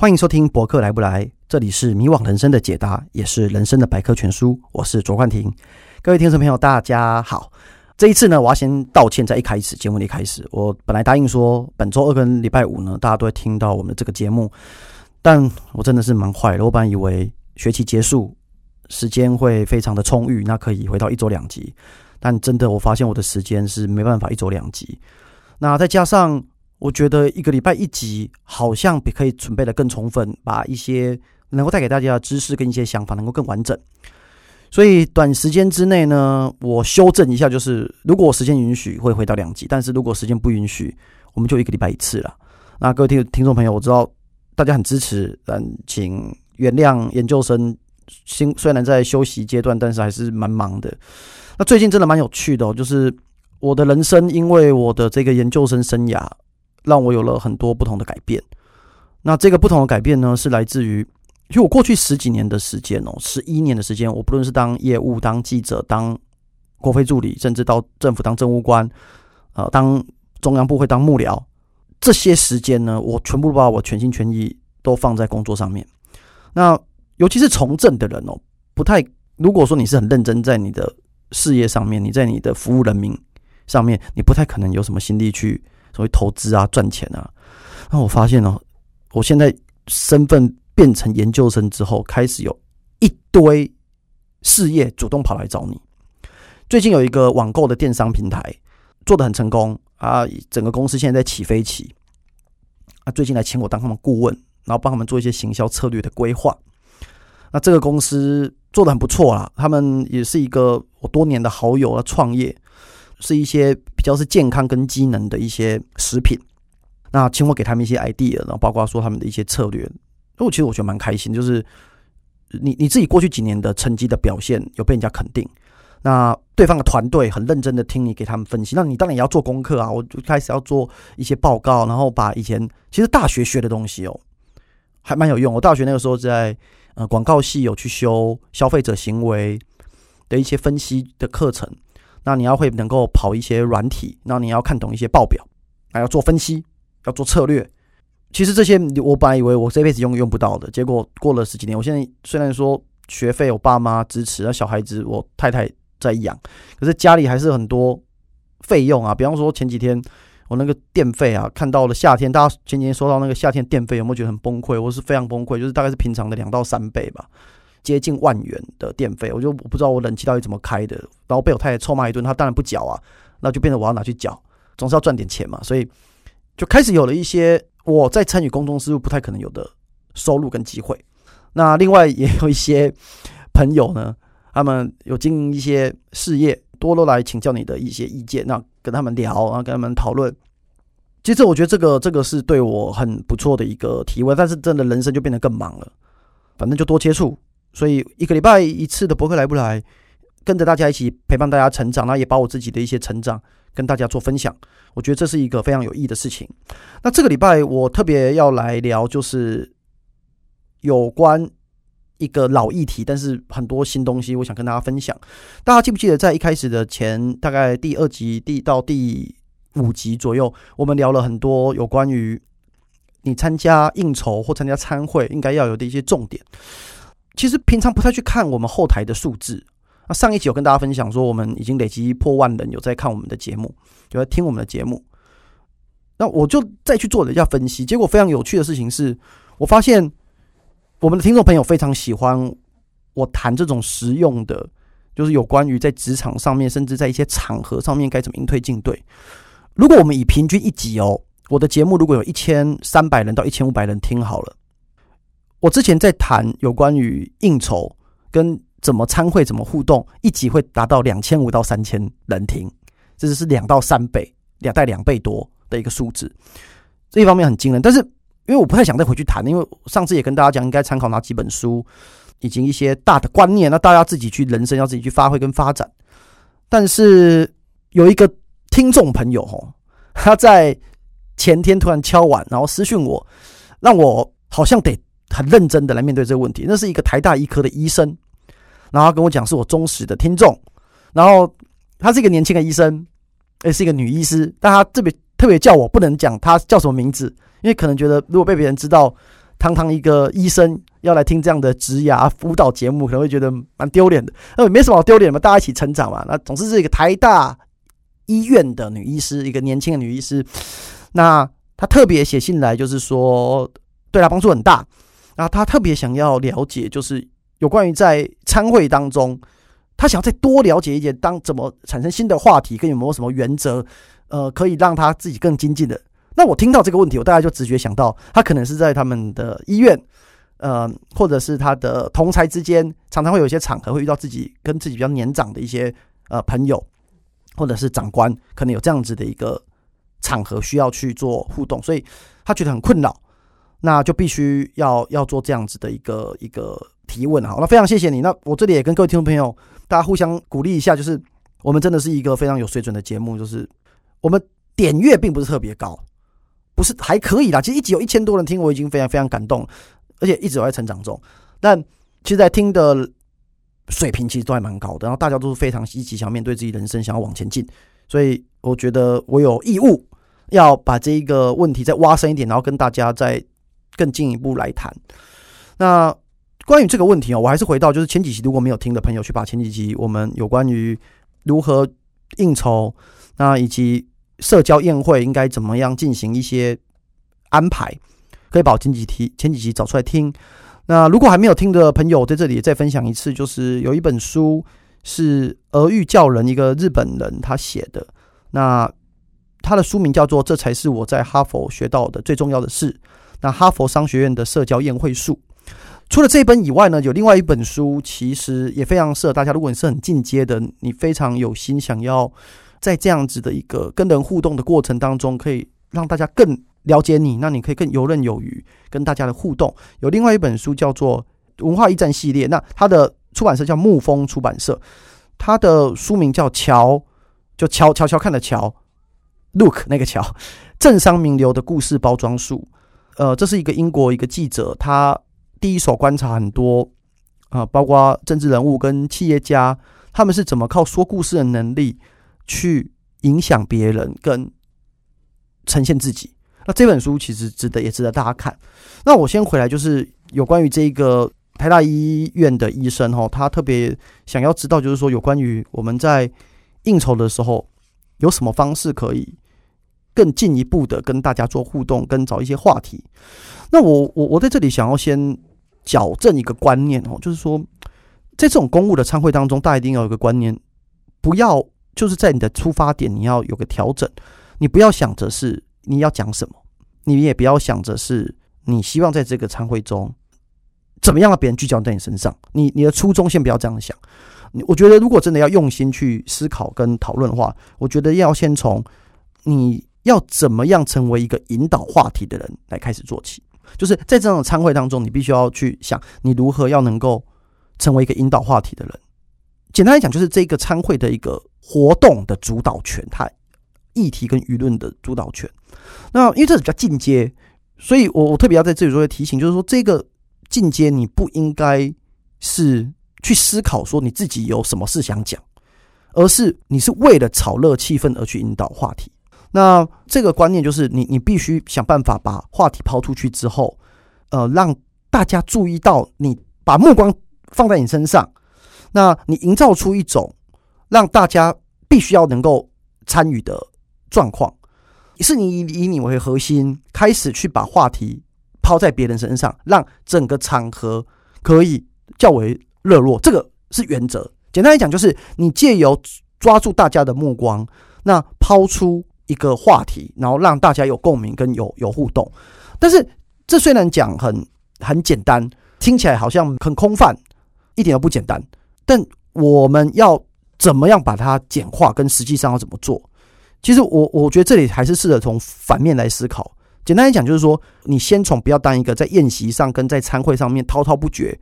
欢迎收听博客来不来，这里是迷惘人生的解答，也是人生的百科全书。我是卓冠廷，各位听众朋友，大家好。这一次呢，我要先道歉，在一开始节目的一开始，我本来答应说本周二跟礼拜五呢，大家都会听到我们的这个节目，但我真的是蛮坏的。我本来以为学期结束时间会非常的充裕，那可以回到一周两集，但真的我发现我的时间是没办法一周两集。那再加上。我觉得一个礼拜一集好像比可以准备的更充分，把一些能够带给大家的知识跟一些想法能够更完整。所以短时间之内呢，我修正一下，就是如果我时间允许会回到两集，但是如果时间不允许，我们就一个礼拜一次了。那各位听听众朋友，我知道大家很支持，但请原谅研究生新虽然在休息阶段，但是还是蛮忙的。那最近真的蛮有趣的，就是我的人生因为我的这个研究生生涯。让我有了很多不同的改变。那这个不同的改变呢，是来自于，就我过去十几年的时间哦，十一年的时间，我不论是当业务、当记者、当国会助理，甚至到政府当政务官，呃，当中央部会当幕僚，这些时间呢，我全部把我全心全意都放在工作上面。那尤其是从政的人哦，不太，如果说你是很认真在你的事业上面，你在你的服务人民上面，你不太可能有什么心力去。所谓投资啊，赚钱啊，那我发现哦，我现在身份变成研究生之后，开始有一堆事业主动跑来找你。最近有一个网购的电商平台做得很成功啊，整个公司现在在起飞期啊，最近来请我当他们顾问，然后帮他们做一些行销策略的规划。那这个公司做得很不错啦，他们也是一个我多年的好友啊，创业。是一些比较是健康跟机能的一些食品，那请我给他们一些 idea，然后包括说他们的一些策略，那我其实我觉得蛮开心，就是你你自己过去几年的成绩的表现有被人家肯定，那对方的团队很认真的听你给他们分析，那你当然也要做功课啊，我就开始要做一些报告，然后把以前其实大学学的东西哦，还蛮有用。我大学那个时候在呃广告系有去修消费者行为的一些分析的课程。那你要会能够跑一些软体，那你要看懂一些报表，还要做分析，要做策略。其实这些我本来以为我这辈子用用不到的，结果过了十几年，我现在虽然说学费我爸妈支持，那小孩子我太太在养，可是家里还是很多费用啊。比方说前几天我那个电费啊，看到了夏天，大家前几天收到那个夏天电费，有没有觉得很崩溃？我是非常崩溃，就是大概是平常的两到三倍吧。接近万元的电费，我就我不知道我冷气到底怎么开的，然后被我太太臭骂一顿，她当然不缴啊，那就变成我要拿去缴，总是要赚点钱嘛，所以就开始有了一些我在参与公众事务不太可能有的收入跟机会。那另外也有一些朋友呢，他们有经营一些事业，多多来请教你的一些意见，那跟他们聊，然后跟他们讨论。其实我觉得这个这个是对我很不错的一个提问，但是真的人生就变得更忙了，反正就多接触。所以一个礼拜一次的博客来不来，跟着大家一起陪伴大家成长，那也把我自己的一些成长跟大家做分享。我觉得这是一个非常有意义的事情。那这个礼拜我特别要来聊，就是有关一个老议题，但是很多新东西，我想跟大家分享。大家记不记得在一开始的前大概第二集第到第五集左右，我们聊了很多有关于你参加应酬或参加餐会应该要有的一些重点。其实平常不太去看我们后台的数字。那上一集有跟大家分享说，我们已经累积破万人有在看我们的节目，有在听我们的节目。那我就再去做了一下分析，结果非常有趣的事情是，我发现我们的听众朋友非常喜欢我谈这种实用的，就是有关于在职场上面，甚至在一些场合上面该怎么应对进对。如果我们以平均一集哦，我的节目如果有一千三百人到一千五百人听好了。我之前在谈有关于应酬跟怎么参会、怎么互动，一集会达到两千五到三千人听，这就是两到三倍，两到两倍多的一个数字。这一方面很惊人，但是因为我不太想再回去谈，因为上次也跟大家讲应该参考哪几本书，以及一些大的观念，那大家自己去人生要自己去发挥跟发展。但是有一个听众朋友吼，他在前天突然敲碗，然后私讯我，让我好像得。很认真的来面对这个问题，那是一个台大医科的医生，然后跟我讲是我忠实的听众，然后他是一个年轻的医生，也是一个女医师，但他特别特别叫我不能讲他叫什么名字，因为可能觉得如果被别人知道堂堂一个医生要来听这样的职涯辅导节目，可能会觉得蛮丢脸的。那没什么好丢脸嘛，大家一起成长嘛。那总之是一个台大医院的女医师，一个年轻的女医师。那她特别写信来，就是说对她帮助很大。啊，他特别想要了解，就是有关于在参会当中，他想要再多了解一点，当怎么产生新的话题，跟有没有什么原则，呃，可以让他自己更精进的。那我听到这个问题，我大概就直觉想到，他可能是在他们的医院，呃，或者是他的同侪之间，常常会有一些场合会遇到自己跟自己比较年长的一些呃朋友，或者是长官，可能有这样子的一个场合需要去做互动，所以他觉得很困扰，那就必须要要做这样子的一个一个提问。好，那非常谢谢你。那我这里也跟各位听众朋友，大家互相鼓励一下，就是我们真的是一个非常有水准的节目，就是我们点阅并不是特别高。不是还可以啦，其实一集有一千多人听，我已经非常非常感动，而且一直有在成长中。但其实，在听的水平其实都还蛮高的，然后大家都是非常积极，想面对自己人生，想要往前进。所以我觉得我有义务要把这一个问题再挖深一点，然后跟大家再更进一步来谈。那关于这个问题哦，我还是回到就是前几集，如果没有听的朋友，去把前几集我们有关于如何应酬，那以及。社交宴会应该怎么样进行一些安排？可以把前几题、前几集找出来听。那如果还没有听的朋友，在这里再分享一次，就是有一本书是俄语教人，一个日本人他写的。那他的书名叫做《这才是我在哈佛学到的最重要的事》。那哈佛商学院的社交宴会术。除了这一本以外呢，有另外一本书，其实也非常适合大家。如果你是很进阶的，你非常有心想要。在这样子的一个跟人互动的过程当中，可以让大家更了解你，那你可以更游刃有余跟大家的互动。有另外一本书叫做《文化驿站》系列，那它的出版社叫沐风出版社，它的书名叫“桥”，就桥桥桥看的桥，look 那个桥，政商名流的故事包装术。呃，这是一个英国一个记者，他第一手观察很多啊、包括政治人物跟企业家，他们是怎么靠说故事的能力。去影响别人跟呈现自己，那这本书其实值得也值得大家看。那我先回来，就是有关于这个台大医院的医生哈，他特别想要知道，就是说有关于我们在应酬的时候有什么方式可以更进一步的跟大家做互动，跟找一些话题。那我我我在这里想要先矫正一个观念哦，就是说在这种公务的参会当中，大家一定要有个观念，不要。就是在你的出发点，你要有个调整，你不要想着是你要讲什么，你也不要想着是你希望在这个参会中怎么样让别人聚焦在你身上。你你的初衷先不要这样想。我觉得如果真的要用心去思考跟讨论的话，我觉得要先从你要怎么样成为一个引导话题的人来开始做起。就是在这种参会当中，你必须要去想你如何要能够成为一个引导话题的人。简单来讲，就是这个参会的一个。活动的主导权，它议题跟舆论的主导权。那因为这是比较进阶，所以我我特别要在这里做一个提醒，就是说这个进阶你不应该是去思考说你自己有什么事想讲，而是你是为了炒热气氛而去引导话题。那这个观念就是你你必须想办法把话题抛出去之后，呃，让大家注意到你，把目光放在你身上，那你营造出一种。让大家必须要能够参与的状况，是你以你为核心，开始去把话题抛在别人身上，让整个场合可以较为热络。这个是原则。简单来讲，就是你借由抓住大家的目光，那抛出一个话题，然后让大家有共鸣跟有有互动。但是这虽然讲很很简单，听起来好像很空泛，一点都不简单。但我们要。怎么样把它简化？跟实际上要怎么做？其实我我觉得这里还是试着从反面来思考。简单来讲，就是说，你先从不要当一个在宴席上跟在餐会上面滔滔不绝，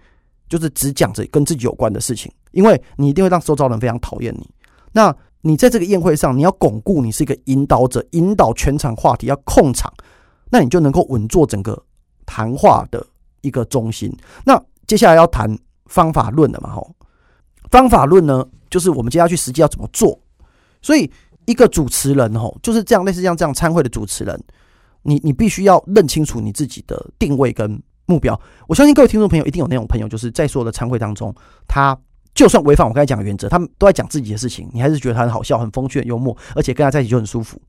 就是只讲着跟自己有关的事情，因为你一定会让周遭人非常讨厌你。那你在这个宴会上，你要巩固你是一个引导者，引导全场话题，要控场，那你就能够稳坐整个谈话的一个中心。那接下来要谈方法论了嘛？吼，方法论呢？就是我们接下去实际要怎么做，所以一个主持人吼就是这样，类似像这样参会的主持人，你你必须要认清楚你自己的定位跟目标。我相信各位听众朋友一定有那种朋友，就是在所有的参会当中，他就算违反我刚才讲的原则，他们都在讲自己的事情，你还是觉得他很好笑、很风趣、很幽默，而且跟他在一起就很舒服。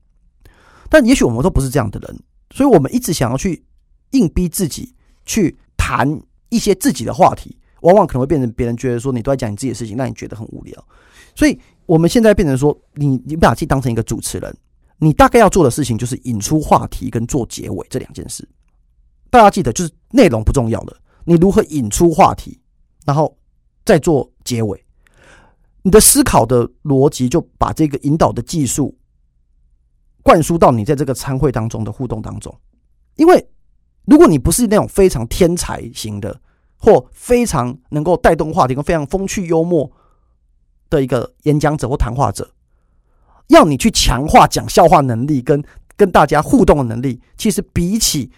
但也许我们都不是这样的人，所以我们一直想要去硬逼自己去谈一些自己的话题，往往可能会变成别人觉得说你都在讲你自己的事情，让你觉得很无聊。所以我们现在变成说，你你把自己当成一个主持人，你大概要做的事情就是引出话题跟做结尾这两件事。大家记得，就是内容不重要的，你如何引出话题，然后再做结尾。你的思考的逻辑就把这个引导的技术灌输到你在这个参会当中的互动当中。因为如果你不是那种非常天才型的，或非常能够带动话题跟非常风趣幽默的一个演讲者或谈话者，要你去强化讲笑话能力跟跟大家互动的能力，其实比起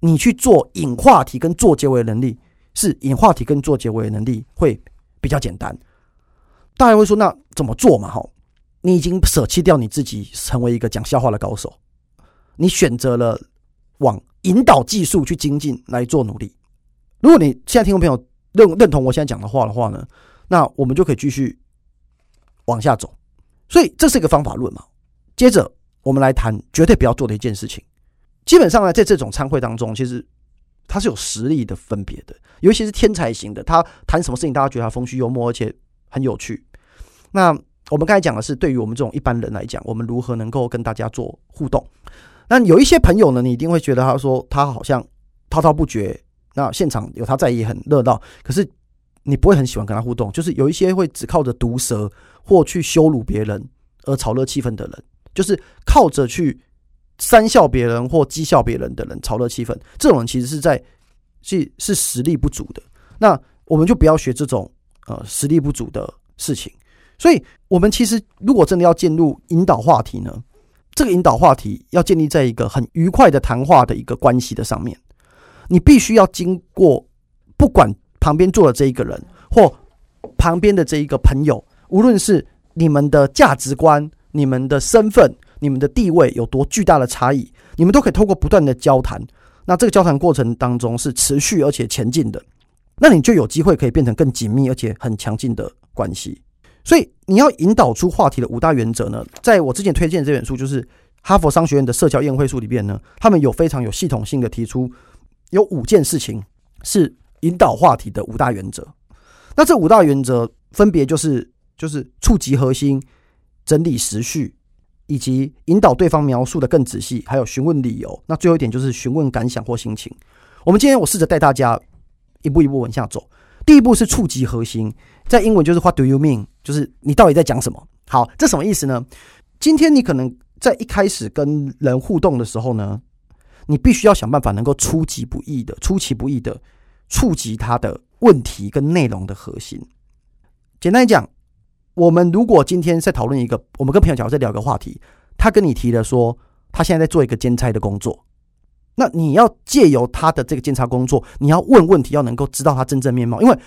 你去做引话题跟做结尾能力，是引话题跟做结尾的能力会比较简单。大家会说，那怎么做嘛？哈，你已经舍弃掉你自己成为一个讲笑话的高手，你选择了往引导技术去精进来做努力。如果你现在听众朋友认认同我现在讲的话的话呢，那我们就可以继续往下走。所以这是一个方法论嘛。接着我们来谈绝对不要做的一件事情。基本上呢，在这种餐会当中，其实他是有实力的分别的。尤其是天才型的，他谈什么事情大家觉得他风趣幽默，而且很有趣。那我们刚才讲的是，对于我们这种一般人来讲，我们如何能够跟大家做互动？那有一些朋友呢，你一定会觉得他说他好像滔滔不绝，那现场有他在也很热闹，可是你不会很喜欢跟他互动。就是有一些会只靠着毒舌或去羞辱别人而炒热气氛的人，就是靠着去三笑别人或讥笑别人的人炒热气氛，这种人其实是在是是实力不足的。那我们就不要学这种呃实力不足的事情。所以，我们其实如果真的要进入引导话题呢，这个引导话题要建立在一个很愉快的谈话的一个关系的上面。你必须要经过，不管旁边坐的这一个人或旁边的这一个朋友，无论是你们的价值观、你们的身份、你们的地位有多巨大的差异，你们都可以透过不断的交谈。那这个交谈过程当中是持续而且前进的，那你就有机会可以变成更紧密而且很强劲的关系。所以你要引导出话题的五大原则呢，在我之前推荐这本书，就是哈佛商学院的社交宴会术里边呢，他们有非常有系统性的提出，有五件事情是引导话题的五大原则。那这五大原则分别就是就是触及核心、整理时序，以及引导对方描述的更仔细，还有询问理由。那最后一点就是询问感想或心情。我们今天我试着带大家一步一步往下走。第一步是触及核心，在英文就是 What do you mean？就是你到底在讲什么？好，这什么意思呢？今天你可能在一开始跟人互动的时候呢，你必须要想办法能够出其不意的、出其不意的触及他的问题跟内容的核心。简单讲，我们如果今天在讨论一个，我们跟朋友讲在聊一个话题，他跟你提了说他现在在做一个兼差的工作。那你要借由他的这个监察工作，你要问问题，要能够知道他真正面貌。因为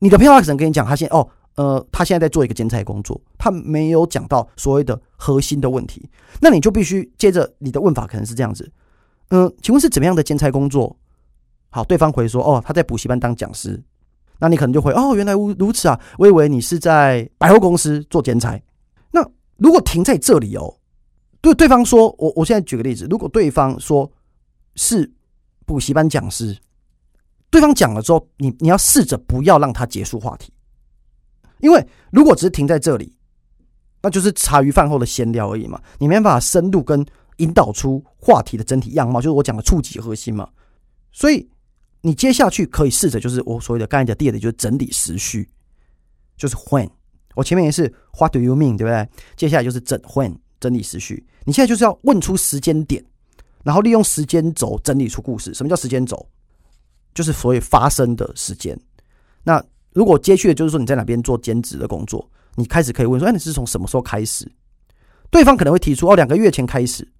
你的朋友可能跟你讲，他现哦，呃，他现在在做一个监差工作，他没有讲到所谓的核心的问题。那你就必须接着你的问法可能是这样子，嗯、请问是怎么样的监差工作？好，对方回说，哦，他在补习班当讲师。那你可能就会，哦，原来如此啊，我以为你是在百货公司做剪裁。那如果停在这里哦，对对方说，我我现在举个例子，如果对方说。是补习班讲师，对方讲了之后，你你要试着不要让他结束话题，因为如果只是停在这里，那就是茶余饭后的闲聊而已嘛，你没办法深入跟引导出话题的整体样貌，就是我讲的触及核心嘛。所以你接下去可以试着，就是我所谓的刚才的第二点，就是整理时序，就是 when。我前面也是 What do you mean，对不对？接下来就是整 when 整理时序，你现在就是要问出时间点。然后利用时间轴整理出故事。什么叫时间轴？就是所谓发生的时间。那如果接续的就是说你在哪边做兼职的工作，你开始可以问说：“哎，你是从什么时候开始？”对方可能会提出：“哦，两个月前开始。”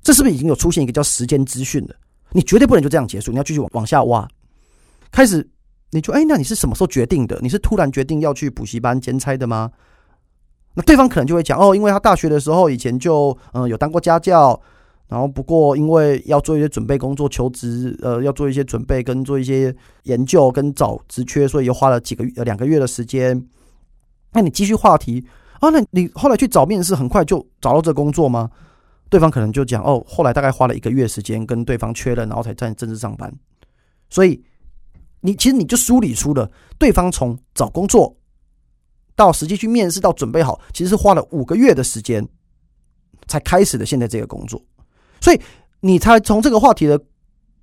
这是不是已经有出现一个叫时间资讯了？你绝对不能就这样结束，你要继续往往下挖。开始，你就哎，那你是什么时候决定的？你是突然决定要去补习班兼差的吗？那对方可能就会讲：“哦，因为他大学的时候以前就嗯有当过家教。”然后不过因为要做一些准备工作，求职呃要做一些准备跟做一些研究跟找职缺，所以又花了几个月呃两个月的时间。那你继续话题啊？那你后来去找面试，很快就找到这工作吗？对方可能就讲哦，后来大概花了一个月时间跟对方确认，然后才在正式上班。所以你其实你就梳理出了对方从找工作到实际去面试到准备好，其实是花了五个月的时间才开始的现在这个工作。所以你才从这个话题的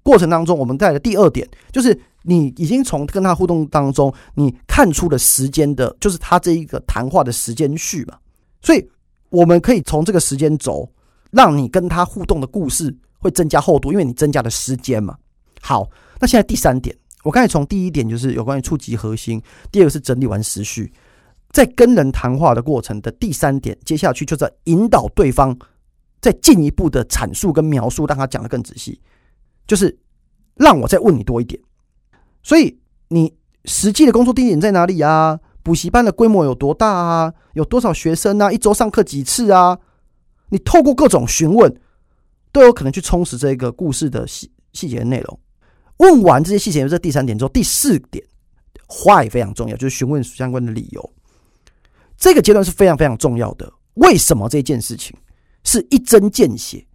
过程当中，我们带来的第二点就是。你已经从跟他互动当中，你看出了时间的，就是他这一个谈话的时间序嘛。所以我们可以从这个时间轴，让你跟他互动的故事会增加厚度，因为你增加了时间嘛。好，那现在第三点，我刚才从第一点就是有关于触及核心，第二个是整理完时序，在跟人谈话的过程的第三点，接下去就是引导对方再进一步的阐述跟描述，让他讲得更仔细，就是让我再问你多一点。所以你实际的工作地点在哪里啊？补习班的规模有多大啊？有多少学生啊？一周上课几次啊？你透过各种询问，都有可能去充实这个故事的细细节的内容。问完这些细节，这第三点之后，第四点话也非常重要，就是询问相关的理由。这个阶段是非常非常重要的。为什么这件事情是一针见血、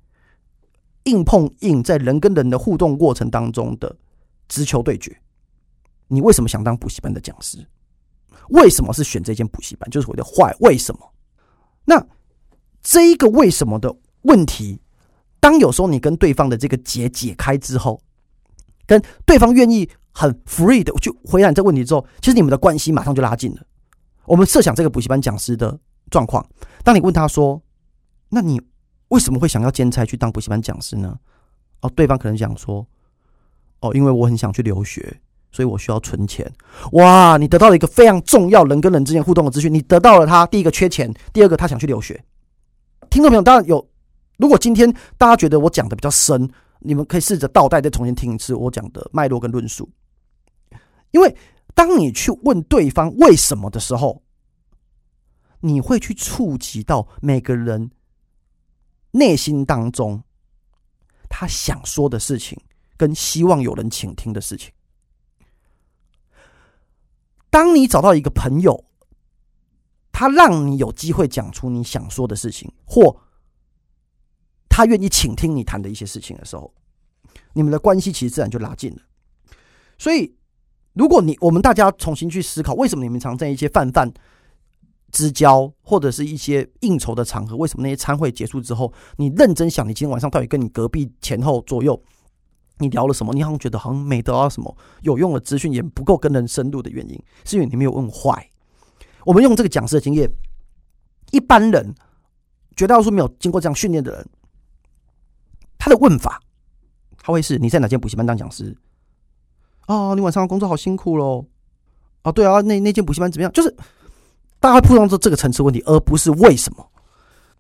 硬碰硬，在人跟人的互动过程当中的直球对决？你为什么想当补习班的讲师？为什么是选这间补习班？就是我的坏为什么？那这一个为什么的问题，当有时候你跟对方的这个结解开之后，跟对方愿意很 free 的去回答你这个问题之后，其实你们的关系马上就拉近了。我们设想这个补习班讲师的状况，当你问他说：“那你为什么会想要兼差去当补习班讲师呢？”哦，对方可能讲说：“哦，因为我很想去留学。”所以我需要存钱，哇！你得到了一个非常重要人跟人之间互动的资讯，你得到了他第一个缺钱，第二个他想去留学。听众朋友，当然有，如果今天大家觉得我讲的比较深，你们可以试着倒带再重新听一次我讲的脉络跟论述。因为当你去问对方为什么的时候，你会去触及到每个人内心当中他想说的事情，跟希望有人倾听的事情。当你找到一个朋友，他让你有机会讲出你想说的事情，或他愿意倾听你谈的一些事情的时候，你们的关系其实自然就拉近了。所以，如果你我们大家重新去思考，为什么你们常在一些泛泛之交或者是一些应酬的场合，为什么那些餐会结束之后，你认真想，你今天晚上到底跟你隔壁前后左右？你聊了什么？你好像觉得好像没得到什么有用的资讯，也不够跟人深入的原因，是因为你没有问坏。我们用这个讲师的经验，一般人绝大多数没有经过这样训练的人，他的问法，他会是：你在哪间补习班当讲师？哦，你晚上工作好辛苦喽。哦，对啊，那那间补习班怎么样？就是大家会碰到这这个层次问题，而不是为什么。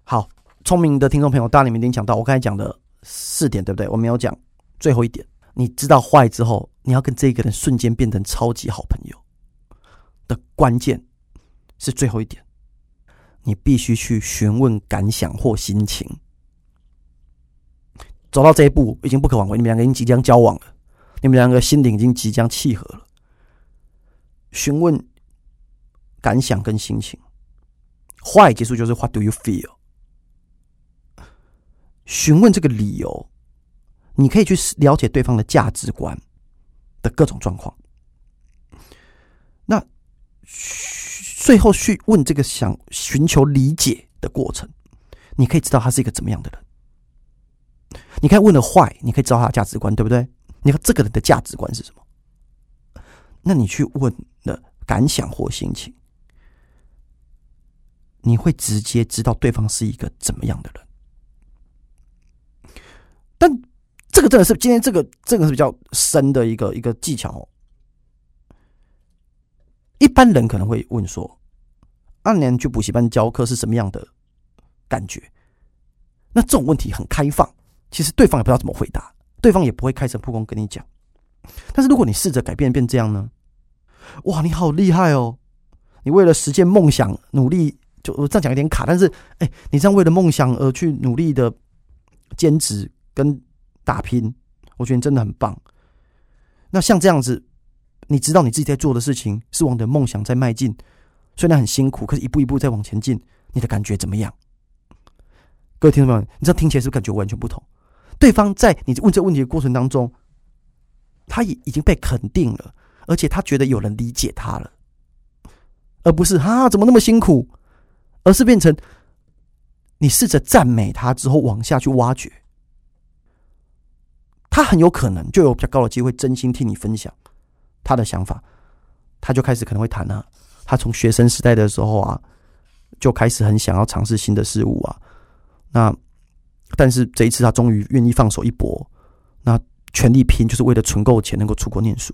好，聪明的听众朋友，大家你们一定讲到我刚才讲的四点，对不对？我没有讲。最后一点，你知道坏之后，你要跟这个人瞬间变成超级好朋友的关键是最后一点，你必须去询问感想或心情。走到这一步已经不可挽回，你们两个已经即将交往了，你们两个心灵已经即将契合了。询问感想跟心情，坏结束就是 What do you feel？询问这个理由。你可以去了解对方的价值观的各种状况，那最后去问这个想寻求理解的过程，你可以知道他是一个怎么样的人。你可以问的坏，你可以知道他的价值观，对不对？你看这个人的价值观是什么？那你去问的感想或心情，你会直接知道对方是一个怎么样的人。但这个真的是今天这个这个是比较深的一个一个技巧哦。一般人可能会问说：“二年去补习班教课是什么样的感觉？”那这种问题很开放，其实对方也不知道怎么回答，对方也不会开诚布公跟你讲。但是如果你试着改变变这样呢？哇，你好厉害哦！你为了实现梦想努力，就我这样讲有点卡，但是哎，你这样为了梦想而去努力的。兼职跟打拼，我觉得你真的很棒。那像这样子，你知道你自己在做的事情是往你的梦想在迈进，虽然很辛苦，可是一步一步在往前进，你的感觉怎么样？各位听众朋友，你知道听起来是不是感觉完全不同？对方在你问这问题的过程当中，他已已经被肯定了，而且他觉得有人理解他了，而不是啊怎么那么辛苦，而是变成你试着赞美他之后往下去挖掘，他很有可能就有比较高的机会真心替你分享他的想法，他就开始可能会谈啊，他从学生时代的时候啊就开始很想要尝试新的事物啊。那，但是这一次他终于愿意放手一搏，那全力拼就是为了存够钱能够出国念书。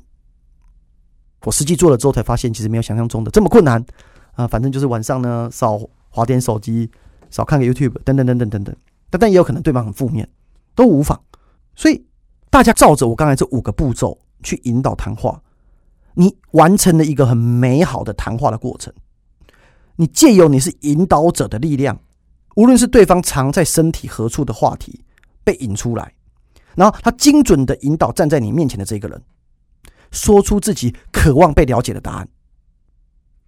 我实际做了之后才发现，其实没有想象中的这么困难啊！反正就是晚上呢，少划点手机，少看个 YouTube，等等等等等等。但但也有可能对方很负面，都无妨。所以大家照着我刚才这五个步骤去引导谈话，你完成了一个很美好的谈话的过程。你借由你是引导者的力量。无论是对方藏在身体何处的话题被引出来，然后他精准的引导站在你面前的这个人，说出自己渴望被了解的答案。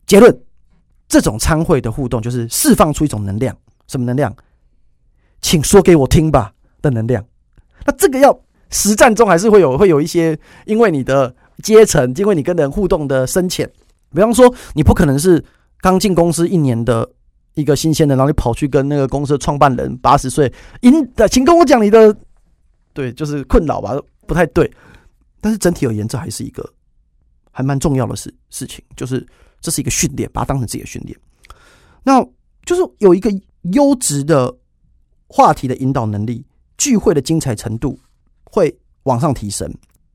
结论：这种参会的互动就是释放出一种能量，什么能量？请说给我听吧的能量。那这个要实战中还是会有会有一些，因为你的阶层，因为你跟人互动的深浅。比方说，你不可能是刚进公司一年的。一个新鲜的，然后你跑去跟那个公司创办人八十岁，引的，请跟我讲你的，对，就是困扰吧，不太对。但是整体而言，这还是一个还蛮重要的事事情，就是这是一个训练，把它当成自己的训练。那就是有一个优质的话题的引导能力，聚会的精彩程度会往上提升。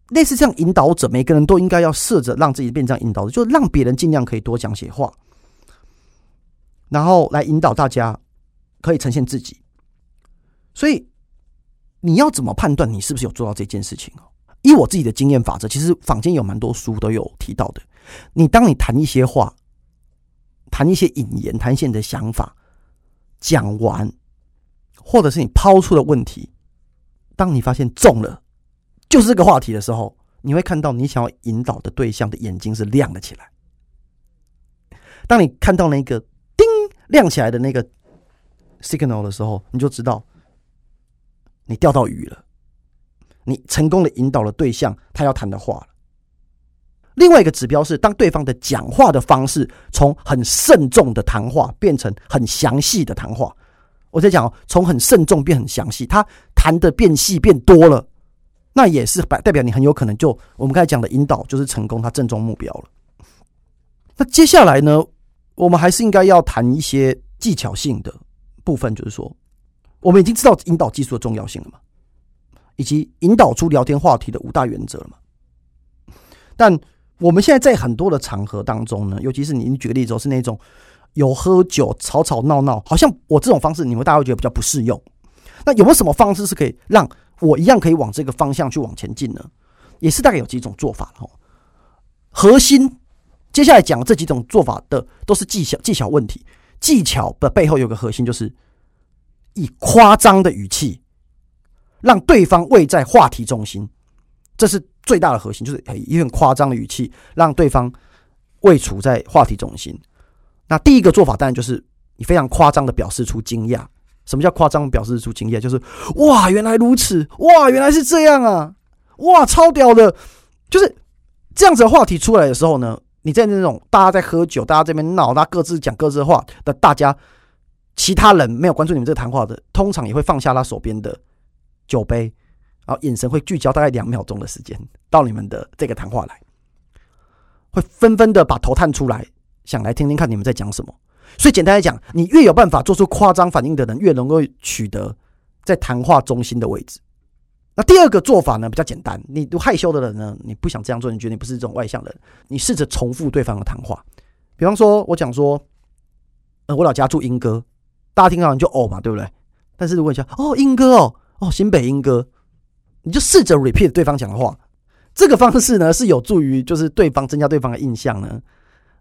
类似这样引导者，每个人都应该要试着让自己变这样引导者，就让别人尽量可以多讲些话。然后来引导大家，可以呈现自己。所以你要怎么判断你是不是有做到这件事情哦？以我自己的经验法则，其实坊间有蛮多书都有提到的。你当你谈一些话，谈一些引言，谈一些你的想法，讲完，或者是你抛出的问题，当你发现中了，就是这个话题的时候，你会看到你想要引导的对象的眼睛是亮了起来。当你看到那个。叮亮起来的那个 signal 的时候，你就知道你钓到鱼了，你成功的引导了对象他要谈的话了。另外一个指标是，当对方的讲话的方式从很慎重的谈话变成很详细的谈话，我在讲哦，从很慎重变很详细，他谈的变细变多了，那也是代代表你很有可能就我们刚才讲的引导就是成功，他正中目标了。那接下来呢？我们还是应该要谈一些技巧性的部分，就是说，我们已经知道引导技术的重要性了嘛，以及引导出聊天话题的五大原则了嘛。但我们现在在很多的场合当中呢，尤其是你，你举个例子，是那种有喝酒、吵吵闹闹，好像我这种方式，你们大家会觉得比较不适用。那有没有什么方式是可以让我一样可以往这个方向去往前进呢？也是大概有几种做法哦。核心。接下来讲这几种做法的都是技巧，技巧问题。技巧的背后有个核心，就是以夸张的语气让对方位在话题中心，这是最大的核心，就是以很夸张的语气让对方位处在话题中心。那第一个做法当然就是你非常夸张的表示出惊讶。什么叫夸张表示出惊讶？就是哇，原来如此，哇，原来是这样啊，哇，超屌的，就是这样子的话题出来的时候呢。你在那种大家在喝酒，大家这边闹，大家各自讲各自的话的，大家其他人没有关注你们这个谈话的，通常也会放下他手边的酒杯，然后眼神会聚焦大概两秒钟的时间到你们的这个谈话来，会纷纷的把头探出来，想来听听看你们在讲什么。所以简单来讲，你越有办法做出夸张反应的人，越能够取得在谈话中心的位置。那第二个做法呢，比较简单。你都害羞的人呢，你不想这样做，你觉得你不是这种外向的人，你试着重复对方的谈话。比方说，我讲说，呃，我老家住莺歌，大家听到你就哦嘛，对不对？但是如果你讲哦莺歌哦哦新北莺歌，你就试着 repeat 对方讲的话。这个方式呢，是有助于就是对方增加对方的印象呢。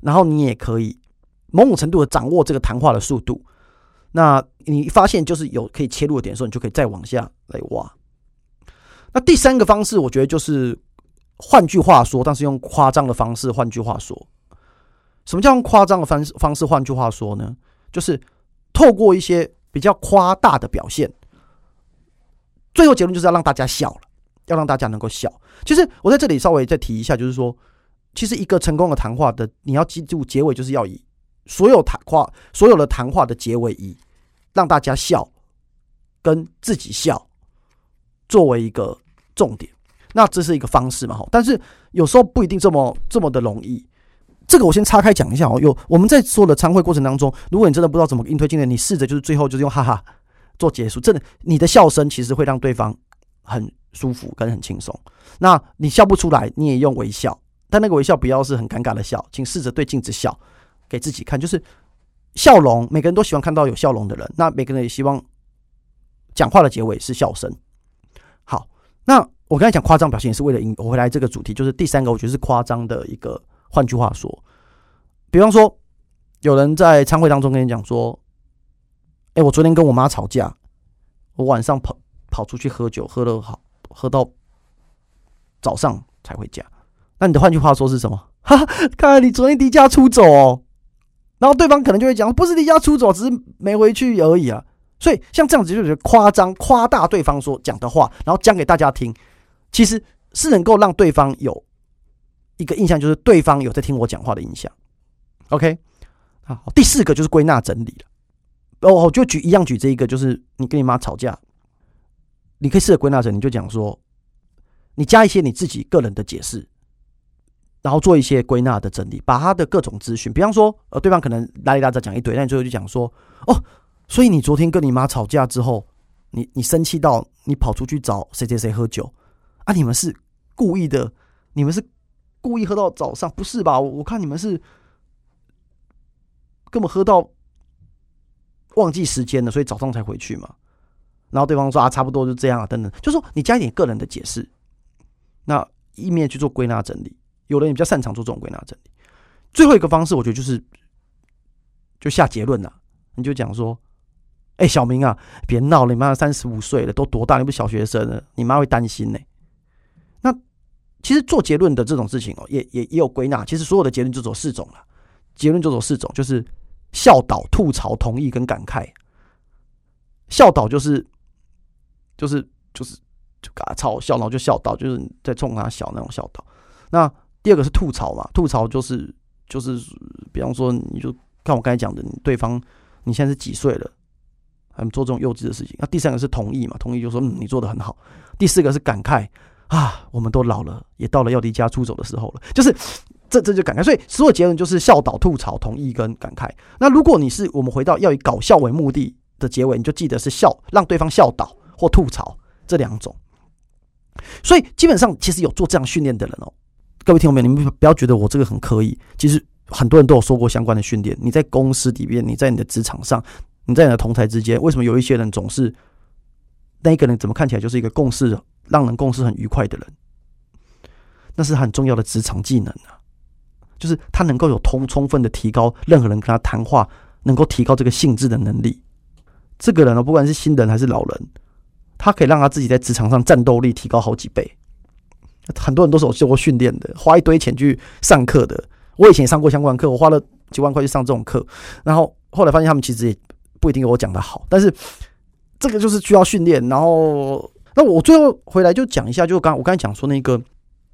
然后你也可以某种程度的掌握这个谈话的速度。那你发现就是有可以切入的点的时候，你就可以再往下来挖。那第三个方式，我觉得就是换句话说，但是用夸张的方式。换句话说，什么叫用夸张的方式方式？换句话说呢，就是透过一些比较夸大的表现，最后结论就是要让大家笑了，要让大家能够笑。其实我在这里稍微再提一下，就是说，其实一个成功的谈话的，你要记住结尾就是要以所有谈话所有的谈话的结尾以让大家笑跟自己笑。作为一个重点，那这是一个方式嘛？哈，但是有时候不一定这么这么的容易。这个我先岔开讲一下哦。有我们在做的参会过程当中，如果你真的不知道怎么应推进的，你试着就是最后就是用哈哈做结束。真的，你的笑声其实会让对方很舒服跟很轻松。那你笑不出来，你也用微笑，但那个微笑不要是很尴尬的笑，请试着对镜子笑，给自己看，就是笑容。每个人都喜欢看到有笑容的人，那每个人也希望讲话的结尾是笑声。好那我刚才讲夸张表现也是为了引我回来这个主题，就是第三个，我觉得是夸张的一个。换句话说，比方说有人在餐会当中跟你讲说：“哎，我昨天跟我妈吵架，我晚上跑跑出去喝酒，喝了好喝到早上才回家。”那你的换句话说是什么？哈哈，看来你昨天离家出走哦。然后对方可能就会讲：“不是离家出走，只是没回去而已啊。”所以，像这样子就是夸张、夸大对方所讲的话，然后讲给大家听，其实是能够让对方有一个印象，就是对方有在听我讲话的印象。OK，好，第四个就是归纳整理了。哦，就举一样举这一个，就是你跟你妈吵架，你可以试着归纳整理，你就讲说，你加一些你自己个人的解释，然后做一些归纳的整理，把他的各种资讯，比方说，呃，对方可能拉里拉杂讲一堆，那你最后就讲说，哦。所以你昨天跟你妈吵架之后，你你生气到你跑出去找谁谁谁喝酒啊？你们是故意的？你们是故意喝到早上？不是吧？我我看你们是根本喝到忘记时间了，所以早上才回去嘛。然后对方说啊，差不多就这样啊，等等，就说你加一点个人的解释，那一面去做归纳整理。有人也比较擅长做这种归纳整理。最后一个方式，我觉得就是就下结论了，你就讲说。哎、小明啊，别闹了！你妈三十五岁了，都多大？你不是小学生了？你妈会担心呢、那其实做结论的这种事情哦，也也也有归纳。其实所有的结论就走四种了，结论就走四种，就是笑导、吐槽、同意跟感慨。笑导就是就是就是就给他嘲笑，然后就笑导，就是在冲他笑那种笑导。那第二个是吐槽嘛，吐槽就是就是比方说，你就看我刚才讲的，你对方你现在是几岁了？他们做这种幼稚的事情。那第三个是同意嘛？同意就说嗯，你做的很好。第四个是感慨啊，我们都老了，也到了要离家出走的时候了。就是这这就感慨。所以所有结论就是笑导、吐槽、同意跟感慨。那如果你是我们回到要以搞笑为目的的结尾，你就记得是笑，让对方笑导或吐槽这两种。所以基本上其实有做这样训练的人哦，各位听众朋友，你们不要觉得我这个很刻意。其实很多人都有受过相关的训练。你在公司里面，你在你的职场上。你在你的同台之间，为什么有一些人总是那一个人怎么看起来就是一个共事让人共事很愉快的人？那是很重要的职场技能啊，就是他能够有充充分的提高任何人跟他谈话，能够提高这个性质的能力。这个人呢，不管是新人还是老人，他可以让他自己在职场上战斗力提高好几倍。很多人都是有受过训练的，花一堆钱去上课的。我以前也上过相关课，我花了几万块去上这种课，然后后来发现他们其实也。不一定有我讲的好，但是这个就是需要训练。然后，那我最后回来就讲一下，就刚我刚才讲说那个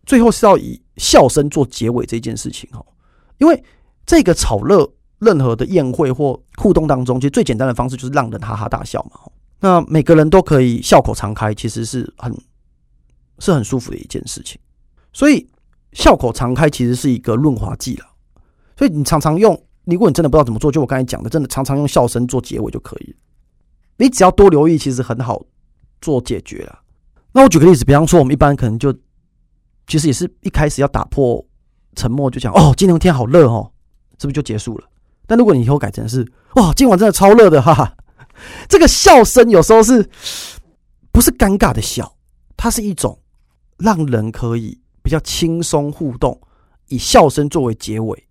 最后是要以笑声做结尾这件事情哈，因为这个炒热任何的宴会或互动当中，其实最简单的方式就是让人哈哈大笑嘛。那每个人都可以笑口常开，其实是很是很舒服的一件事情。所以笑口常开其实是一个润滑剂了。所以你常常用。如果你真的不知道怎么做，就我刚才讲的，真的常常用笑声做结尾就可以。你只要多留意，其实很好做解决了。那我举个例子，比方说，我们一般可能就其实也是一开始要打破沉默，就讲哦，今天天好热哦，是不是就结束了？但如果你以后改成是哇，今晚真的超热的，哈哈，这个笑声有时候是不是尴尬的笑？它是一种让人可以比较轻松互动，以笑声作为结尾。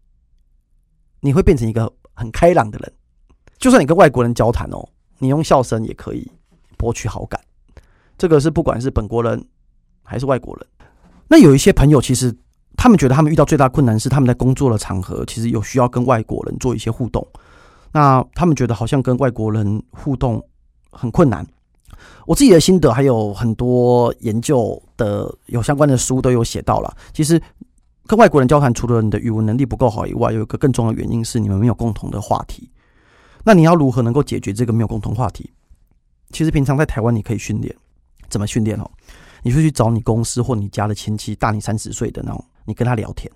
你会变成一个很开朗的人，就算你跟外国人交谈哦，你用笑声也可以博取好感。这个是不管是本国人还是外国人。那有一些朋友其实他们觉得他们遇到最大困难是他们在工作的场合其实有需要跟外国人做一些互动，那他们觉得好像跟外国人互动很困难。我自己的心得还有很多研究的有相关的书都有写到了。其实跟外国人交谈，除了你的语文能力不够好以外，有一个更重要的原因是你们没有共同的话题。那你要如何能够解决这个没有共同话题？其实平常在台湾你可以训练，怎么训练哦？你就去找你公司或你家的亲戚大你三十岁的那种，你跟他聊天。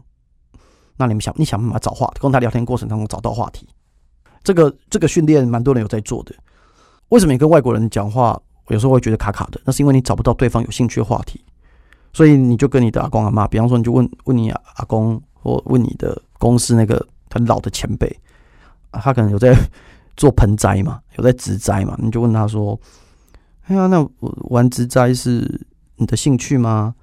那你们想，你想办法找话，跟他聊天过程当中找到话题。这个这个训练蛮多人有在做的。为什么你跟外国人讲话？有时候会觉得卡卡的，那是因为你找不到对方有兴趣的话题，所以你就跟你的阿公阿妈，比方说你就问问你阿公或问你的公司那个很老的前辈，他可能有在做盆栽嘛，有在植栽嘛，你就问他说：“哎呀，那玩植栽是你的兴趣吗？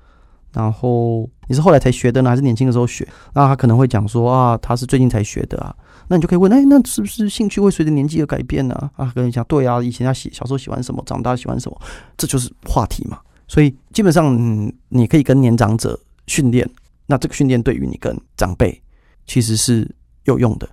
然后你是后来才学的呢，还是年轻的时候学？”那他可能会讲说：“啊，他是最近才学的啊。”那你就可以问，哎、那是不是兴趣会随着年纪而改变呢？啊，跟你讲，对啊，以前他喜小时候喜欢什么，长大喜欢什么，这就是话题嘛。所以基本上，嗯，你可以跟年长者训练，那这个训练对于你跟长辈其实是有用的。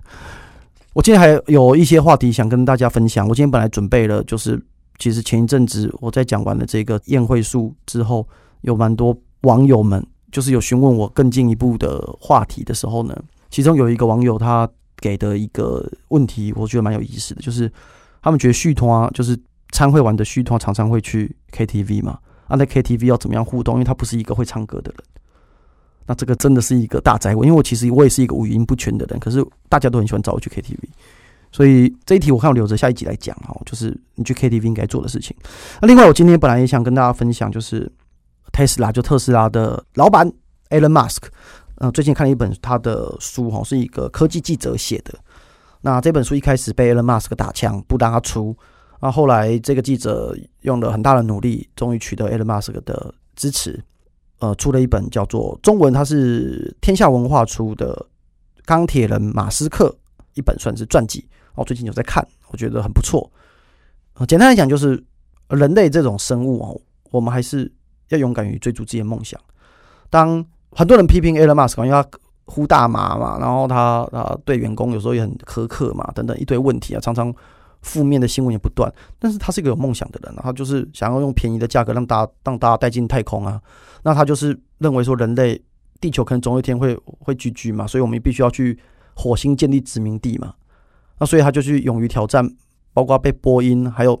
我今天还有一些话题想跟大家分享。我今天本来准备了，就是其实前一阵子我在讲完了这个宴会术之后，有蛮多网友们就是有询问我更进一步的话题的时候呢，其中有一个网友他。给的一个问题，我觉得蛮有意思的，就是他们觉得续托啊，就是参会完的续托常常会去 KTV 嘛，啊，在 KTV 要怎么样互动？因为他不是一个会唱歌的人，那这个真的是一个大灾问。因为我其实我也是一个五音不全的人，可是大家都很喜欢找我去 KTV，所以这一题我看我留着下一集来讲哈，就是你去 KTV 应该做的事情。那另外，我今天本来也想跟大家分享，就是特斯拉，就特斯拉的老板 Elon Musk。嗯，最近看了一本他的书，哈，是一个科技记者写的。那这本书一开始被 Elon Musk 打枪，不让他出。那后来这个记者用了很大的努力，终于取得 Elon Musk 的支持，呃，出了一本叫做中文，它是天下文化出的《钢铁人马斯克》一本算是传记。我最近有在看，我觉得很不错。呃，简单来讲，就是人类这种生物哦，我们还是要勇敢于追逐自己的梦想。当很多人批评 Elon Musk，因为他呼大麻嘛，然后他啊对员工有时候也很苛刻嘛，等等一堆问题啊，常常负面的新闻也不断。但是他是一个有梦想的人，他就是想要用便宜的价格让大家让大家带进太空啊。那他就是认为说，人类地球可能总有一天会会居居嘛，所以我们必须要去火星建立殖民地嘛。那所以他就去勇于挑战，包括被波音还有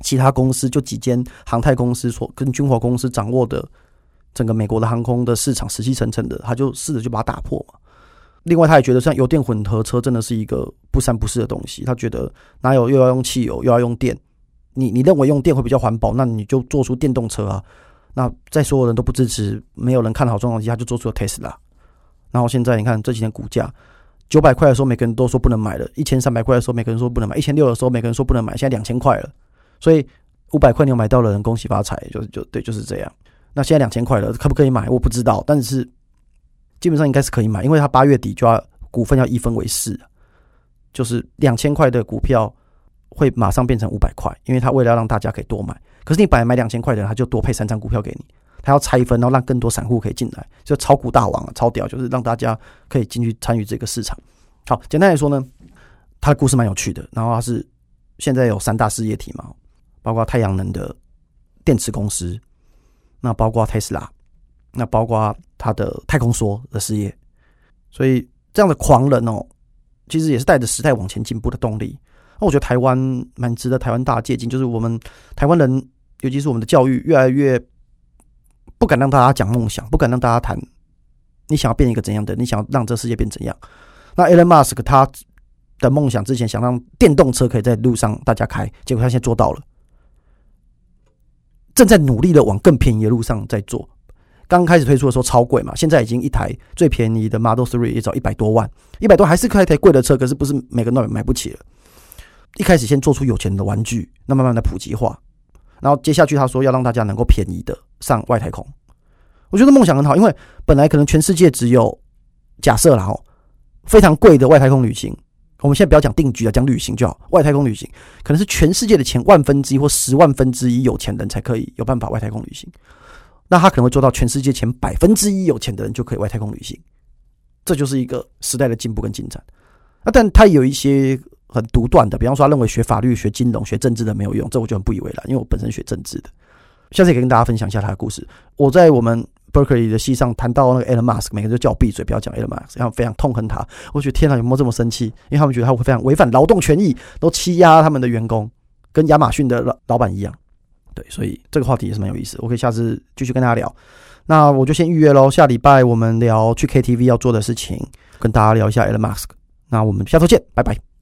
其他公司，就几间航太公司所跟军火公司掌握的。整个美国的航空的市场死气沉沉的，他就试着去把它打破。另外，他也觉得像油电混合车真的是一个不三不四的东西。他觉得哪有又要用汽油又要用电？你你认为用电会比较环保，那你就做出电动车啊。那在所有人都不支持、没有人看好状况下，就做出了 Tesla。然后现在你看这几天股价九百块的时候，每个人都说不能买了；一千三百块的时候，每个人说不能买；一千六的时候，每个人说不能买。现在两千块了，所以五百块你有买到了，人恭喜发财，就就对，就是这样。那现在两千块了，可不可以买？我不知道，但是基本上应该是可以买，因为他八月底就要股份要一分为四，就是两千块的股票会马上变成五百块，因为他为了让大家可以多买，可是你本来买两千块的人，他就多配三张股票给你，他要拆分，然后让更多散户可以进来，就炒股大王啊，超屌，就是让大家可以进去参与这个市场。好，简单来说呢，他的故事蛮有趣的，然后他是现在有三大事业体嘛，包括太阳能的电池公司。那包括特斯拉，那包括他的太空梭的事业，所以这样的狂人哦，其实也是带着时代往前进步的动力。那我觉得台湾蛮值得台湾大家借鉴，就是我们台湾人，尤其是我们的教育越来越不敢让大家讲梦想，不敢让大家谈你想要变一个怎样的，你想要让这世界变怎样。那 Elon Musk 他的梦想之前想让电动车可以在路上大家开，结果他现在做到了。正在努力的往更便宜的路上在做。刚开始推出的时候超贵嘛，现在已经一台最便宜的 Model Three 也找一百多万，一百多还是开一台贵的车，可是不是每个人都买不起了。一开始先做出有钱的玩具，那慢慢的普及化，然后接下去他说要让大家能够便宜的上外太空。我觉得梦想很好，因为本来可能全世界只有假设啦，非常贵的外太空旅行，我们现在不要讲定居啊，讲旅行就好。外太空旅行可能是全世界的前万分之一或十万分之一有钱人才可以有办法外太空旅行。那他可能会做到全世界前百分之一有钱的人就可以外太空旅行。这就是一个时代的进步跟进展。那但他有一些很独断的，比方说他认为学法律、学金融、学政治的没有用，这我就很不以为然，因为我本身学政治的。下次也可以跟大家分享一下他的故事。我在我们。Berkeley 的系上谈到那个 Elon Musk，每个人就叫我闭嘴，不要讲 Elon Musk，然后非常痛恨他。我觉得天哪，有没有这么生气？因为他们觉得他会非常违反劳动权益，都欺压他们的员工，跟亚马逊的老老板一样。对，所以这个话题也是蛮有意思。我可以下次继续跟大家聊。那我就先预约喽，下礼拜我们聊去 KTV 要做的事情，跟大家聊一下 Elon Musk。那我们下周见，拜拜。